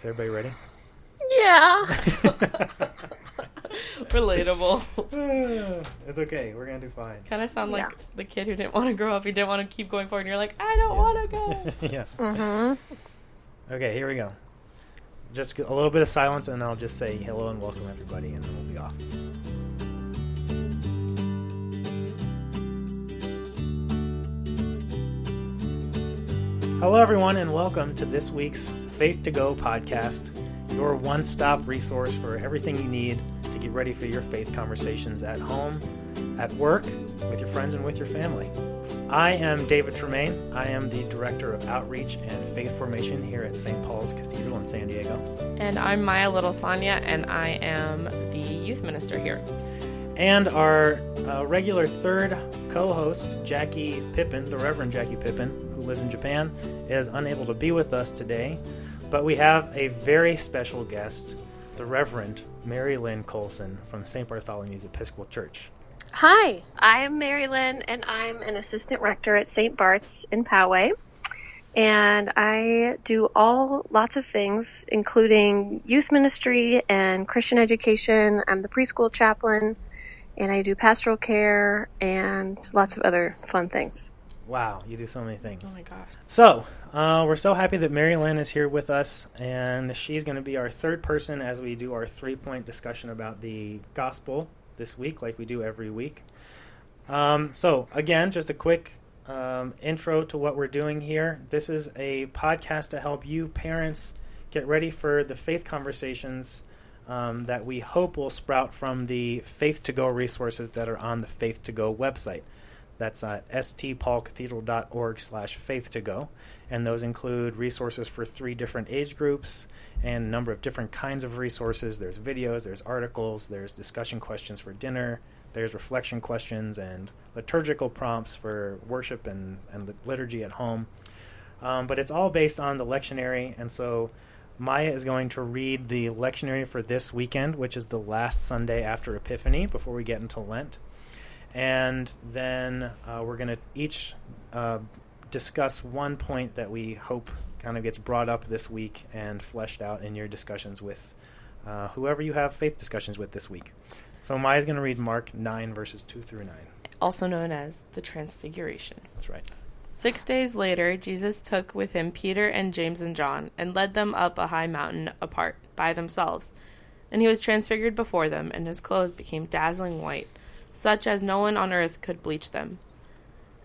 Is everybody ready? Yeah. Relatable. it's okay. We're gonna do fine. kind of sound like Yeah. the kid who didn't want to grow up. He didn't want to keep going forward. And you're like, I don't want to go. yeah. mm-hmm. Okay, here we go. Just a little bit of silence, and I'll just say hello and welcome everybody, and then we'll be off. Hello, everyone, and welcome to this week's Faith to Go podcast, your one stop resource for everything you need to get ready for your faith conversations at home, at work, with your friends, and with your family. I am David Tremaine. I am the Director of Outreach and Faith Formation here at St. Paul's Cathedral in San Diego. And I'm Maya Little Sonia, and I am the youth minister here. And our uh, regular third co host, Jackie Pippin, the Reverend Jackie Pippin, who lives in Japan, is unable to be with us today. But we have a very special guest, the Reverend Mary Lynn Colson from St. Bartholomew's Episcopal Church. Hi, I am Mary Lynn, and I'm an assistant rector at St. Bart's in Poway. And I do all lots of things, including youth ministry and Christian education. I'm the preschool chaplain, and I do pastoral care and lots of other fun things. Wow, you do so many things. Oh my gosh. So, uh, we're so happy that Mary Lynn is here with us, and she's going to be our third person as we do our three point discussion about the gospel this week, like we do every week. Um, so, again, just a quick um, intro to what we're doing here. This is a podcast to help you, parents, get ready for the faith conversations um, that we hope will sprout from the Faith to Go resources that are on the Faith to Go website. That's uh, stpaulcathedral.org slash faith to go. And those include resources for three different age groups and a number of different kinds of resources. There's videos, there's articles, there's discussion questions for dinner, there's reflection questions and liturgical prompts for worship and, and liturgy at home. Um, but it's all based on the lectionary. And so Maya is going to read the lectionary for this weekend, which is the last Sunday after Epiphany before we get into Lent and then uh, we're going to each uh, discuss one point that we hope kind of gets brought up this week and fleshed out in your discussions with uh, whoever you have faith discussions with this week. So Maya's going to read Mark 9, verses 2 through 9. Also known as the Transfiguration. That's right. Six days later, Jesus took with him Peter and James and John and led them up a high mountain apart by themselves. And he was transfigured before them, and his clothes became dazzling white, such as no one on earth could bleach them.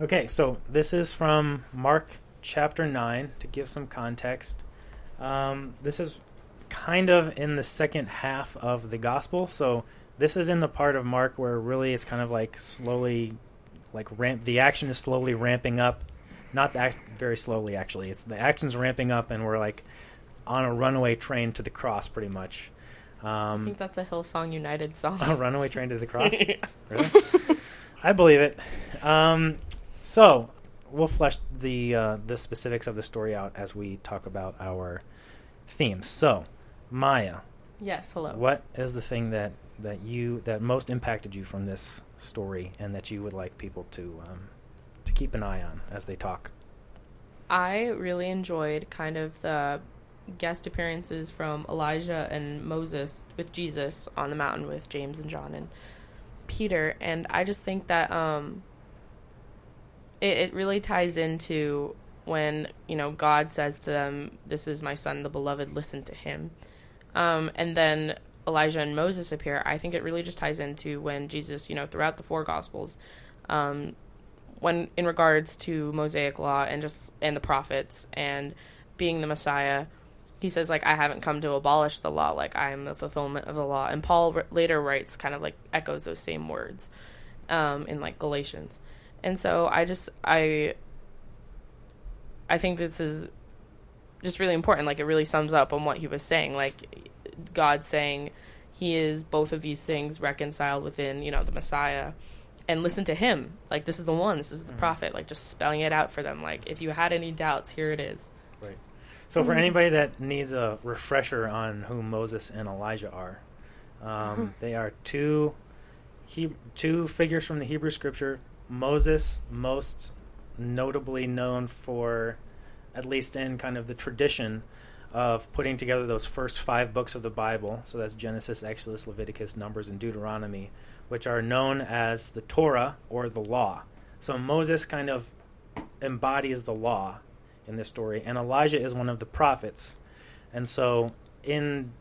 Okay, so this is from Mark chapter 9 to give some context. Um, this is kind of in the second half of the gospel. So this is in the part of Mark where really it's kind of like slowly, like ramp. The action is slowly ramping up. Not that very slowly, actually. It's the action's ramping up, and we're like on a runaway train to the cross, pretty much. I Um, think that's a Hillsong United song. a runaway train to the cross. Really? I believe it. Um, so we'll flesh the uh, the specifics of the story out as we talk about our themes. So, Maya, yes, hello. what is the thing that that you that most impacted you from this story, and that you would like people to um, to keep an eye on as they talk? I really enjoyed kind of the guest appearances from Elijah and Moses with Jesus on the mountain with James and John and Peter, and I just think that um, it, it really ties into when you know God says to them, "This is my son, the beloved. Listen to him," um, and then Elijah and Moses appear. I think it really just ties into when Jesus, you know, throughout the four Gospels, um, when in regards to Mosaic law and just and the prophets and being the Messiah, he says like I haven't come to abolish the law, like I am the fulfillment of the law. And Paul r- later writes kind of like echoes those same words um, in like Galatians. And so I just I I think this is just really important. Like it really sums up on what he was saying. Like God saying he is both of these things reconciled within, you know, the Messiah. And listen to him. Like this is the one, this is the mm-hmm. prophet, like just spelling it out for them. Like if you had any doubts, here it is. Right. So for mm-hmm. anybody that needs a refresher on who Moses and Elijah are, um, mm-hmm. they are two he- two figures from the Hebrew Scripture. Moses, most notably known for, at least in kind of the tradition of putting together those first five books of the Bible. So that's Genesis, Exodus, Leviticus, Numbers, and Deuteronomy, which are known as the Torah or the Law. So Moses kind of embodies the law in this story, and Elijah is one of the prophets. And so in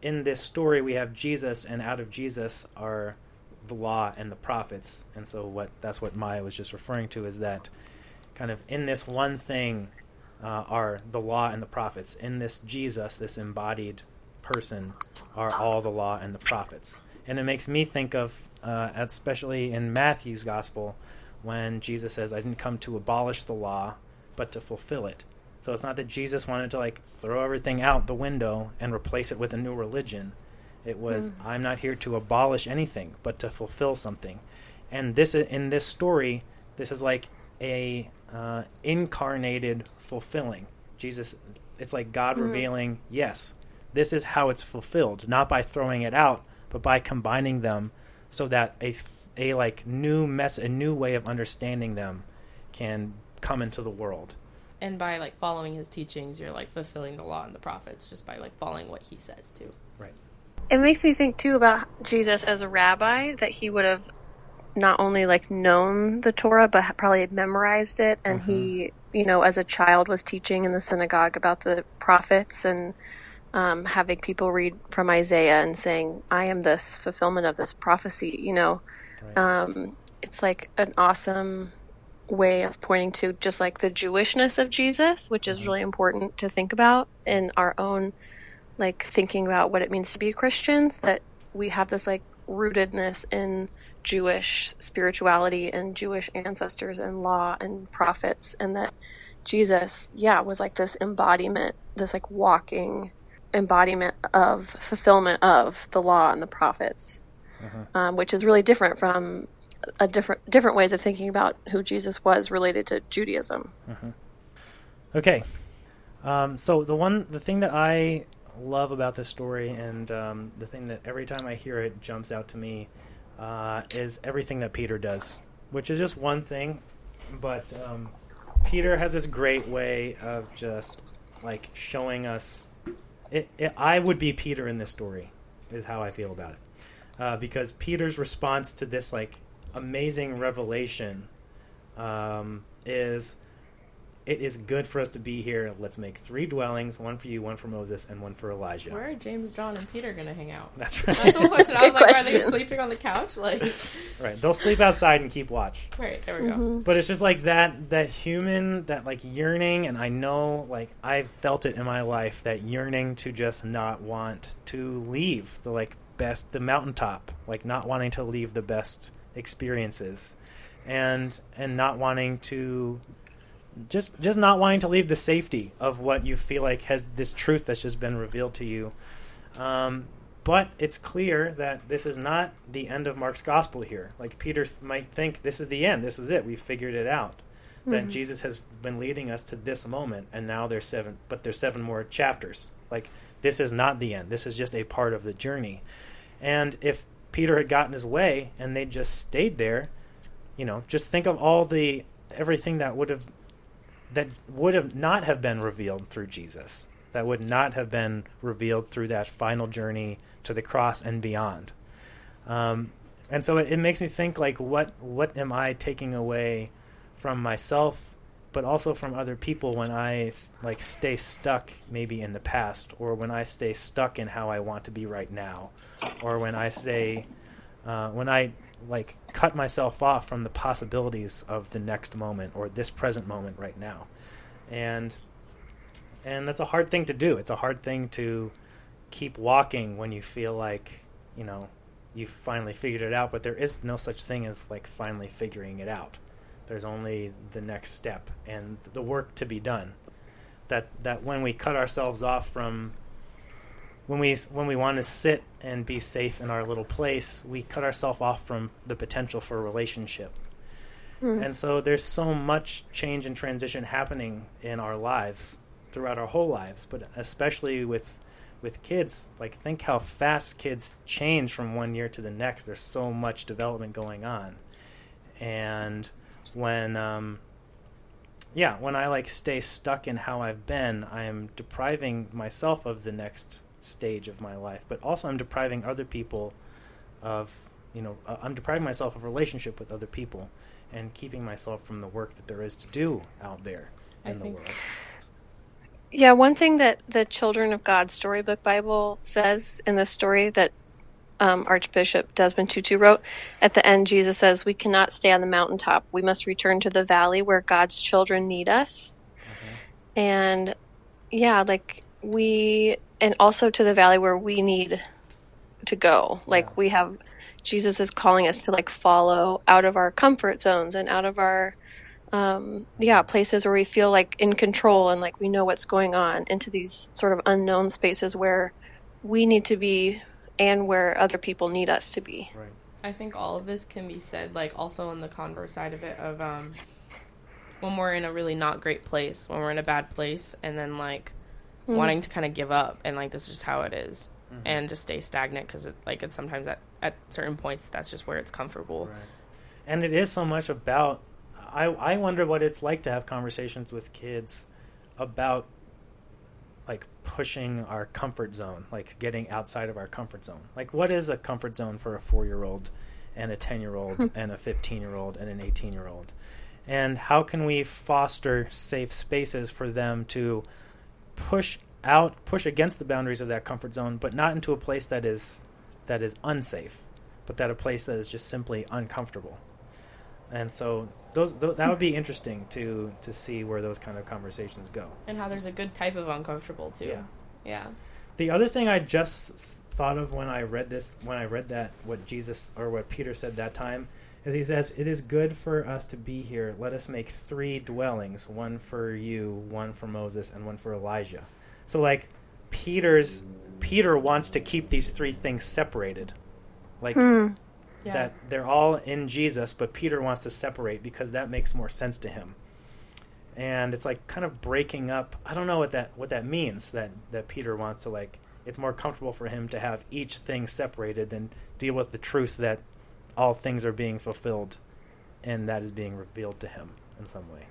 in this story we have Jesus, and out of Jesus are the law and the prophets. And so what that's what Maya was just referring to is that kind of in this one thing uh, are the law and the prophets. In this Jesus, this embodied person, are all the law and the prophets. And it makes me think of, uh, especially in Matthew's gospel, when Jesus says, "I didn't come to abolish the law, but to fulfill it." So it's not that Jesus wanted to like throw everything out the window and replace it with a new religion. It was, "I'm not here to abolish anything, but to fulfill something." And this in this story, this is like a uh, incarnated fulfilling. Jesus, it's like God revealing, yes, this is how it's fulfilled, not by throwing it out, but by combining them, so that a a like new mess, a new way of understanding them, can come into the world. And by like following his teachings, you're like fulfilling the law and the prophets just by like following what he says too. It makes me think too about Jesus as a rabbi that he would have not only like known the Torah but probably had memorized it and he you know as a child was teaching in the synagogue about the prophets and um, having people read from Isaiah and saying I am this fulfillment of this prophecy you know? Right. um, it's like an awesome way of pointing to just like the Jewishness of Jesus, which is really important to think about in our own like thinking about what it means to be Christians, that we have this like rootedness in Jewish spirituality and Jewish ancestors and law and prophets, and that Jesus, yeah, was like this embodiment, this like walking embodiment of fulfillment of the law and the prophets um, which is really different from a different different ways of thinking about who Jesus was related to Judaism. Okay. Um, so the one, the thing that I love about this story, and um, the thing that every time I hear it jumps out to me, uh, is everything that Peter does, which is just one thing, but um, Peter has this great way of just like showing us. It, it, I would be Peter in this story, is how I feel about it, uh, because Peter's response to this like amazing revelation um, is it is good for us to be here. Let's make three dwellings: one for you, one for Moses, and one for Elijah. Where are James, John, and Peter gonna hang out? That's right. That's the whole question. I was Good like, are they sleeping on the couch? Like, right. They'll sleep outside and keep watch. right there we go. Mm-hmm. But it's just like that that human that like yearning, and I know like I've felt it in my life that yearning to just not want to leave the like best the mountaintop, like not wanting to leave the best experiences, and and not wanting to just just not wanting to leave the safety of what you feel like has this truth that's just been revealed to you. Um, but it's clear that this is not the end of Mark's gospel here. Like Peter th- might think this is the end. This is it. We figured it out. That Jesus has been leading us to this moment, and now there's seven. But there's seven more chapters. Like this is not the end. This is just a part of the journey. And if Peter had gotten his way and they just stayed there, you know, just think of all the everything that would have that would have not have been revealed through Jesus. That would not have been revealed through that final journey to the cross and beyond. Um, and so it, it makes me think like what what am I taking away from myself, but also from other people when I like stay stuck maybe in the past, or when I stay stuck in how I want to be right now, or when I say uh, when I like cut myself off from the possibilities of the next moment or this present moment right now, and and that's a hard thing to do. It's a hard thing to keep walking when you feel like you know you finally figured it out. But there is no such thing as like finally figuring it out. There's only the next step and the work to be done. That that when we cut ourselves off from when we when we want to sit and be safe in our little place, we cut ourselves off from the potential for a relationship. Mm. And so there's so much change and transition happening in our lives throughout our whole lives, but especially with with kids, like think how fast kids change from one year to the next. There's so much development going on, and when um, yeah, when I like stay stuck in how I've been, I am depriving myself of the next stage of my life, but also I'm depriving other people of you know uh, I'm depriving myself of relationship with other people and keeping myself from the work that there is to do out there in I the think, world. Yeah, one thing that the Children of God Storybook Bible says in the story that um, Archbishop Desmond Tutu wrote at the end, Jesus says, "We cannot stay on the mountaintop. We must return to the valley where God's children need us." Mm-hmm. And yeah, like we, and also to the valley where we need to go. Like yeah. we have, Jesus is calling us to like follow out of our comfort zones and out of our um, yeah, places where we feel like in control and like we know what's going on into these sort of unknown spaces where we need to be and where other people need us to be. Right. I think all of this can be said, like also on the converse side of it, of um, when we're in a really not great place, when we're in a bad place, and then like mm-hmm. wanting to kind of give up and like this is just how it is, mm-hmm. and just stay stagnant because it like it's sometimes at at certain points that's just where it's comfortable. Right. And it is so much about I I wonder what it's like to have conversations with kids about like pushing our comfort zone, like getting outside of our comfort zone. Like what is a comfort zone for a 4-year-old and a 10-year-old and a 15-year-old and an 18-year-old? And how can we foster safe spaces for them to push out push against the boundaries of that comfort zone, but not into a place that is that is unsafe, but that a place that is just simply uncomfortable. And so those, th- that would be interesting to to see where those kind of conversations go. And how there's a good type of uncomfortable too. Yeah. Yeah. The other thing I just thought of when I read this, when I read that, what Jesus or what Peter said that time, is he says, "It is good for us to be here. Let us make three dwellings: one for you, one for Moses, and one for Elijah." So, like, Peter's Peter wants to keep these three things separated. Like, hmm yeah. that they're all in Jesus, but Peter wants to separate because that makes more sense to him. And it's like kind of breaking up. I don't know what that what that means. That that Peter wants to like. It's more comfortable for him to have each thing separated than deal with the truth that all things are being fulfilled, and that is being revealed to him in some way.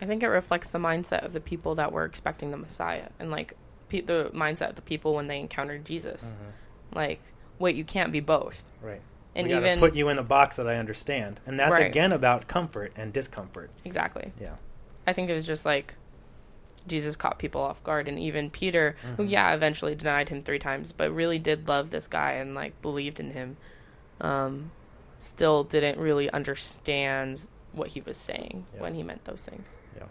I think it reflects the mindset of the people that were expecting the Messiah, and like pe- the mindset of the people when they encountered Jesus. Mm-hmm. Like, wait, you can't be both. Right and we even put you in a box that I understand, and that's right. again about comfort and discomfort. Exactly. Yeah. I think it was just like Jesus caught people off guard, and even Peter, mm-hmm. who yeah eventually denied him three times, but really did love this guy and like believed in him, um, still didn't really understand what he was saying yeah. when he meant those things. Yeah.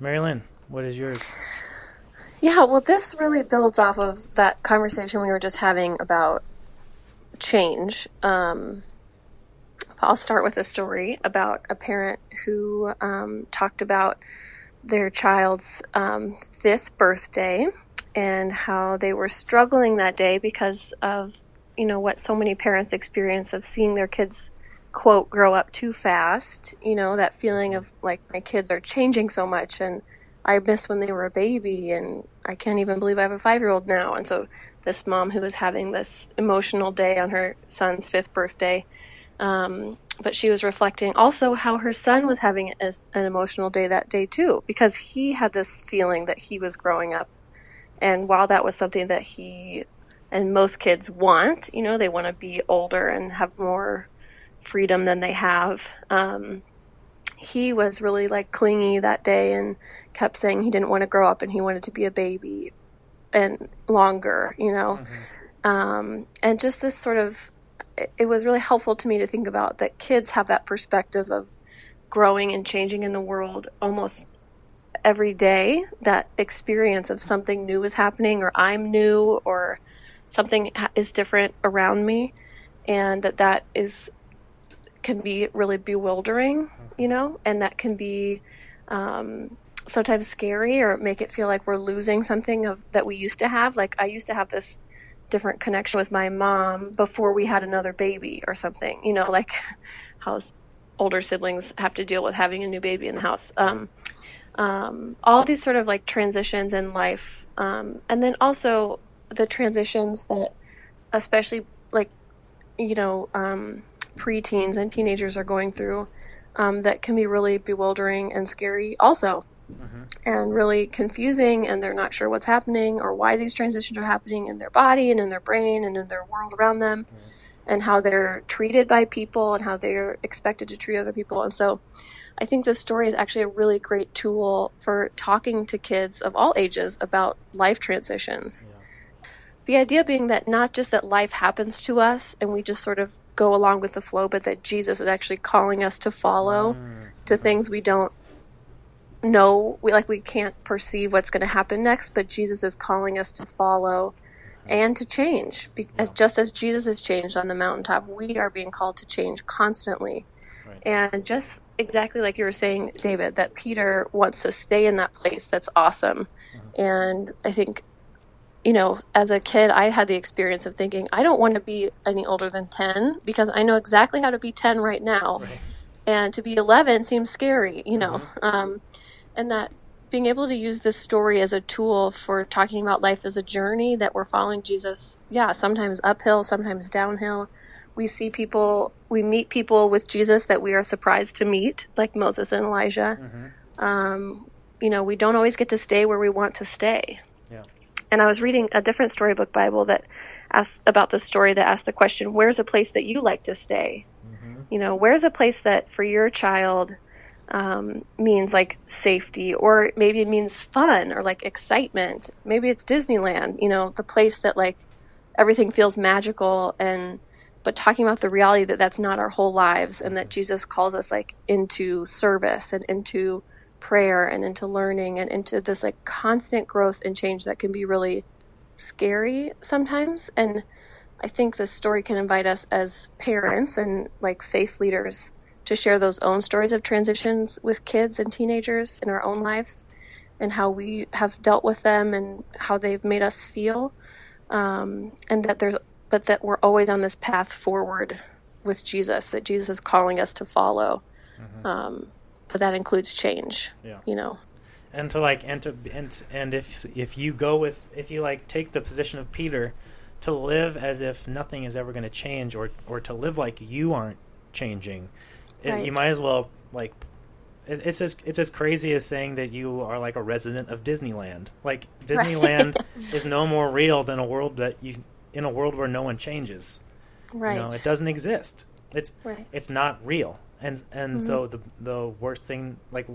Mary Lynn, what is yours? Yeah, well, this really builds off of that conversation we were just having about change. Um, I'll start with a story about a parent who um, talked about their child's um, fifth birthday and how they were struggling that day because of you know what so many parents experience of seeing their kids quote grow up too fast you know that feeling of like my kids are changing so much and i miss when they were a baby and i can't even believe i have a five year old now and so this mom who was having this emotional day on her son's fifth birthday. Um, but she was reflecting also how her son was having a, an emotional day that day too, because he had this feeling that he was growing up. And while that was something that he and most kids want, you know, they want to be older and have more freedom than they have. Um, he was really like clingy that day and kept saying he didn't want to grow up and he wanted to be a baby and longer, you know. Mm-hmm. Um, and just this sort of, it, it was really helpful to me to think about that kids have that perspective of growing and changing in the world almost every day. That experience of something new is happening, or I'm new, or something is different around me, and that that is can be really bewildering, you know, and that can be um, sometimes scary or make it feel like we're losing something of that we used to have. Like I used to have this different connection with my mom before we had another baby or something. You know, like how older siblings have to deal with having a new baby in the house. Um, um, all these sort of like transitions in life, um, and then also the transitions that, especially like, you know, um, preteens and teenagers are going through, um, that can be really bewildering and scary. Also, mm-hmm. and really confusing, and they're not sure what's happening or why these transitions are happening in their body and in their brain and in their world around them. Mm-hmm and how they're treated by people and how they're expected to treat other people. And so I think this story is actually a really great tool for talking to kids of all ages about life transitions. Yeah. The idea being that not just that life happens to us and we just sort of go along with the flow, but that Jesus is actually calling us to follow mm. to things we don't know. We like we can't perceive what's going to happen next, but Jesus is calling us to follow and to change. Because just as Jesus has changed on the mountaintop, we are being called to change constantly. Right. And just exactly like you were saying, David, that Peter wants to stay in that place. That's awesome. Mm-hmm. And I think, you know, as a kid, I had the experience of thinking, I don't want to be any older than 10 because I know exactly how to be 10 right now. Right. And to be 11 seems scary, you know. Mm-hmm. Um, and that being able to use this story as a tool for talking about life as a journey that we're following Jesus, yeah, sometimes uphill, sometimes downhill. We see people, we meet people with Jesus that we are surprised to meet, like Moses and Elijah. Mm-hmm. Um, you know, we don't always get to stay where we want to stay. And I was reading a different storybook Bible that asked about the story that asked the question, "Where's a place that you like to stay?" Mm-hmm. You know, where's a place that for your child um, means like safety, or maybe it means fun or like excitement. Maybe it's Disneyland, you know, the place that like everything feels magical and but talking about the reality that that's not our whole lives and that Jesus calls us like into service and into prayer and into learning and into this like constant growth and change that can be really scary sometimes. And I think this story can invite us as parents and like faith leaders to share those own stories of transitions with kids and teenagers in our own lives and how we have dealt with them and how they've made us feel. Um, and that there's but that we're always on this path forward with jesus that jesus is calling us to follow. Mm-hmm. um, but that includes change yeah. you know and to like and to and, and if if you go with if you like take the position of peter to live as if nothing is ever going to change or or to live like you aren't changing right. you might as well like it, it's as it's as crazy as saying that you are like a resident of Disneyland. Like Disneyland right. is no more real than a world that you in a world where no one changes. Right. You know, it doesn't exist. It's right. it's not real. And and mm-hmm. so the the worst thing like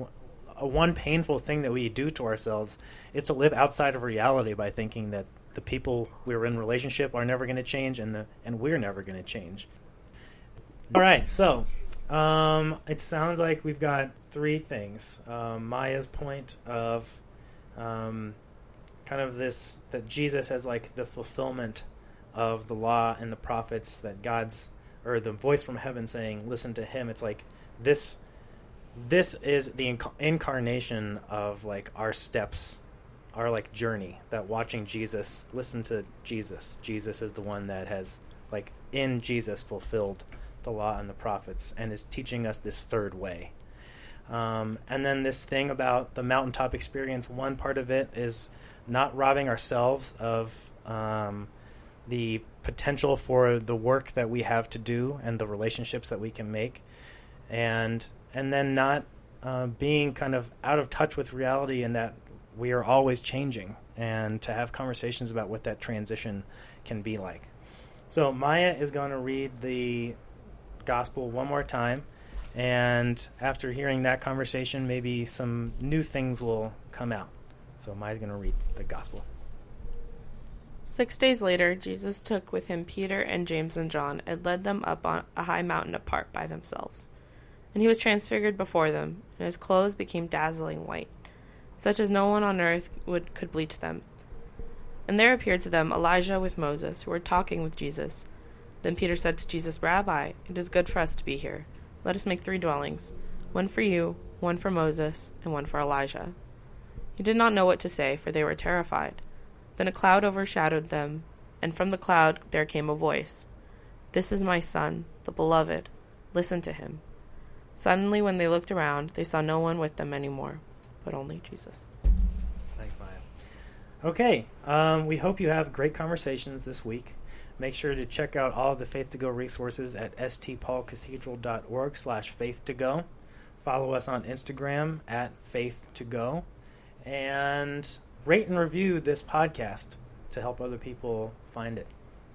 a one painful thing that we do to ourselves is to live outside of reality by thinking that the people we're in relationship are never going to change and the and we're never going to change. All right, so um, it sounds like we've got three things. Um, Maya's point of um, kind of this that Jesus as like the fulfillment of the law and the prophets that God's or the voice from heaven saying, "Listen to Him." It's like this. This is the inc- incarnation of like our steps, our like journey. That watching Jesus, listen to Jesus. Jesus is the one that has like in Jesus fulfilled the law and the prophets and is teaching us this third way. Um, and then this thing about the mountaintop experience, one part of it is not robbing ourselves of um, the potential for the work that we have to do and the relationships that we can make, and and then not uh, being kind of out of touch with reality and that we are always changing, and to have conversations about what that transition can be like. So Maya is going to read the gospel one more time. And after hearing that conversation, maybe some new things will come out. So Maya's going to read the gospel. Six days later, Jesus took with him Peter and James and John and led them up on a high mountain apart by themselves. And he was transfigured before them, and his clothes became dazzling white, such as no one on earth would could bleach them. And there appeared to them Elijah with Moses, who were talking with Jesus. Then Peter said to Jesus, Rabbi, it is good for us to be here. Let us make three dwellings one for you, one for Moses, and one for Elijah. He did not know what to say, for they were terrified. Then a cloud overshadowed them, and from the cloud there came a voice This is my son, the beloved. Listen to him. Suddenly, when they looked around, they saw no one with them anymore, but only Jesus. Thanks, Maya. Okay, um, we hope you have great conversations this week. Make sure to check out all of the Faith to Go resources at stpaulcathedral.org slash faith to go. Follow us on Instagram at faith to go. And rate and review this podcast to help other people find it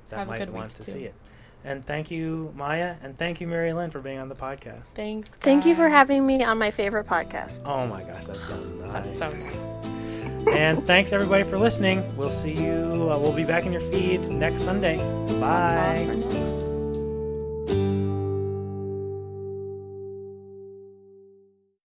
that Have a might good want week, to too. see it. And thank you, Maya, and thank you, Mary Lynn, for being on the podcast. Thanks. Thank you for having me on my favorite podcast. Oh my gosh, that's so nice. That's so nice. And thanks everybody for listening. We'll see you. Uh, we'll be back in your feed next Sunday. Bye. for now.